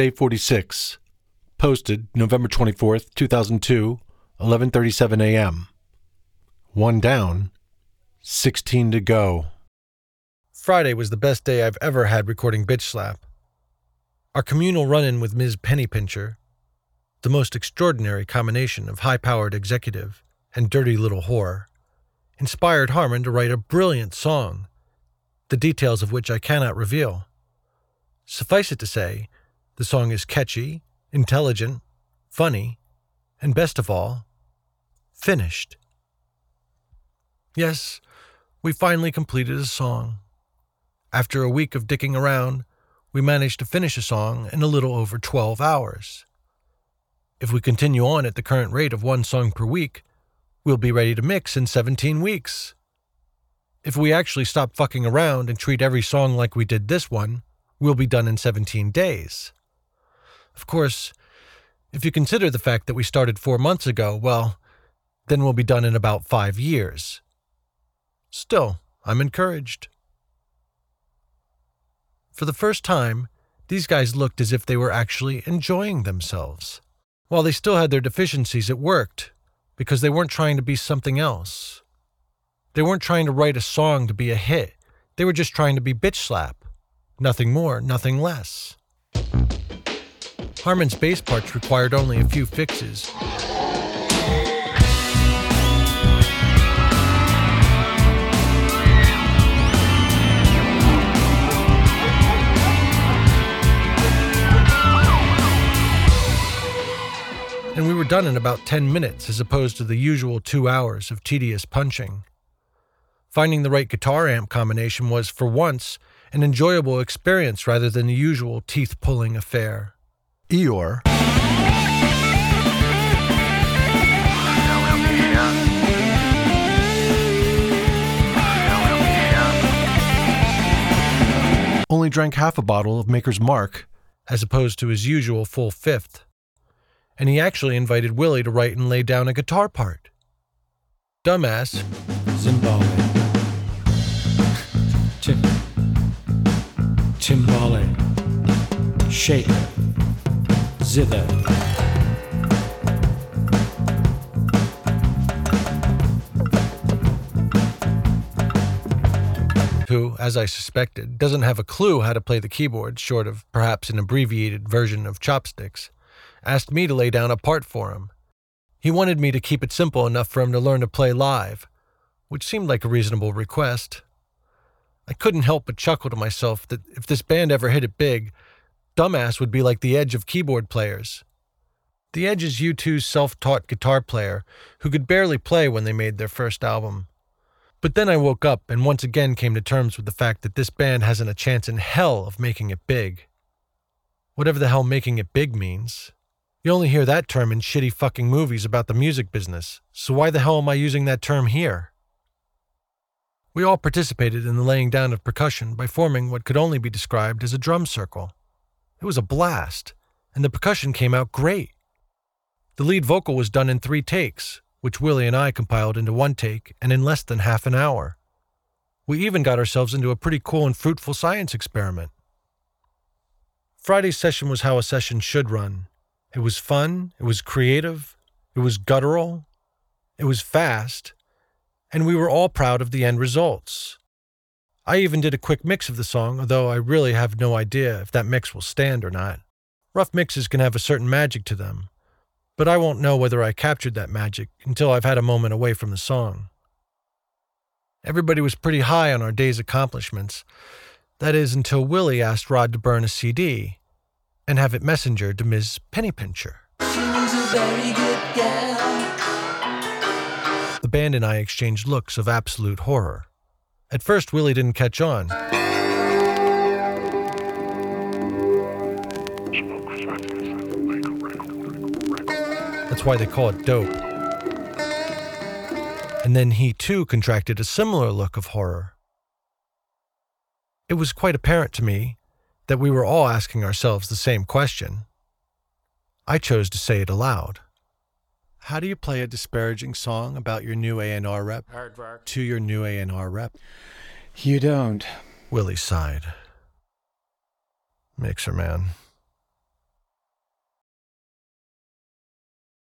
day 46. Posted November 24th, 2002, 11:37 a.m. One down, 16 to go. Friday was the best day I've ever had recording Bitch Slap. Our communal run in with Ms. Pennypincher, the most extraordinary combination of high powered executive and dirty little whore, inspired Harmon to write a brilliant song, the details of which I cannot reveal. Suffice it to say, the song is catchy, intelligent, funny, and best of all, finished. Yes, we finally completed a song. After a week of dicking around, we managed to finish a song in a little over 12 hours. If we continue on at the current rate of one song per week, we'll be ready to mix in 17 weeks. If we actually stop fucking around and treat every song like we did this one, we'll be done in 17 days. Of course, if you consider the fact that we started four months ago, well, then we'll be done in about five years. Still, I'm encouraged. For the first time, these guys looked as if they were actually enjoying themselves. While they still had their deficiencies, it worked because they weren't trying to be something else. They weren't trying to write a song to be a hit. They were just trying to be bitch slap. Nothing more, nothing less. Harmon's bass parts required only a few fixes. And we were done in about 10 minutes as opposed to the usual two hours of tedious punching. Finding the right guitar amp combination was, for once, an enjoyable experience rather than the usual teeth pulling affair. Yore, only drank half a bottle of Maker's Mark, as opposed to his usual full fifth. And he actually invited Willy to write and lay down a guitar part. Dumbass, Zimbabwe. Tim. Timbale. Shake. Zither. who, as I suspected, doesn't have a clue how to play the keyboard short of perhaps an abbreviated version of chopsticks, asked me to lay down a part for him. He wanted me to keep it simple enough for him to learn to play live, which seemed like a reasonable request. I couldn't help but chuckle to myself that if this band ever hit it big, Dumbass would be like the Edge of keyboard players. The Edge is U2's self taught guitar player who could barely play when they made their first album. But then I woke up and once again came to terms with the fact that this band hasn't a chance in hell of making it big. Whatever the hell making it big means. You only hear that term in shitty fucking movies about the music business, so why the hell am I using that term here? We all participated in the laying down of percussion by forming what could only be described as a drum circle. It was a blast, and the percussion came out great. The lead vocal was done in three takes, which Willy and I compiled into one take and in less than half an hour. We even got ourselves into a pretty cool and fruitful science experiment. Friday's session was how a session should run. It was fun, it was creative, it was guttural, it was fast, and we were all proud of the end results. I even did a quick mix of the song, although I really have no idea if that mix will stand or not. Rough mixes can have a certain magic to them, but I won't know whether I captured that magic until I've had a moment away from the song. Everybody was pretty high on our day's accomplishments. That is, until Willy asked Rod to burn a CD and have it messengered to Ms. Pennypincher. The band and I exchanged looks of absolute horror. At first, Willy didn't catch on. That's why they call it dope. And then he too contracted a similar look of horror. It was quite apparent to me that we were all asking ourselves the same question. I chose to say it aloud. How do you play a disparaging song about your new A&R rep to your new A&R rep? You don't. Willy sighed. Mixerman.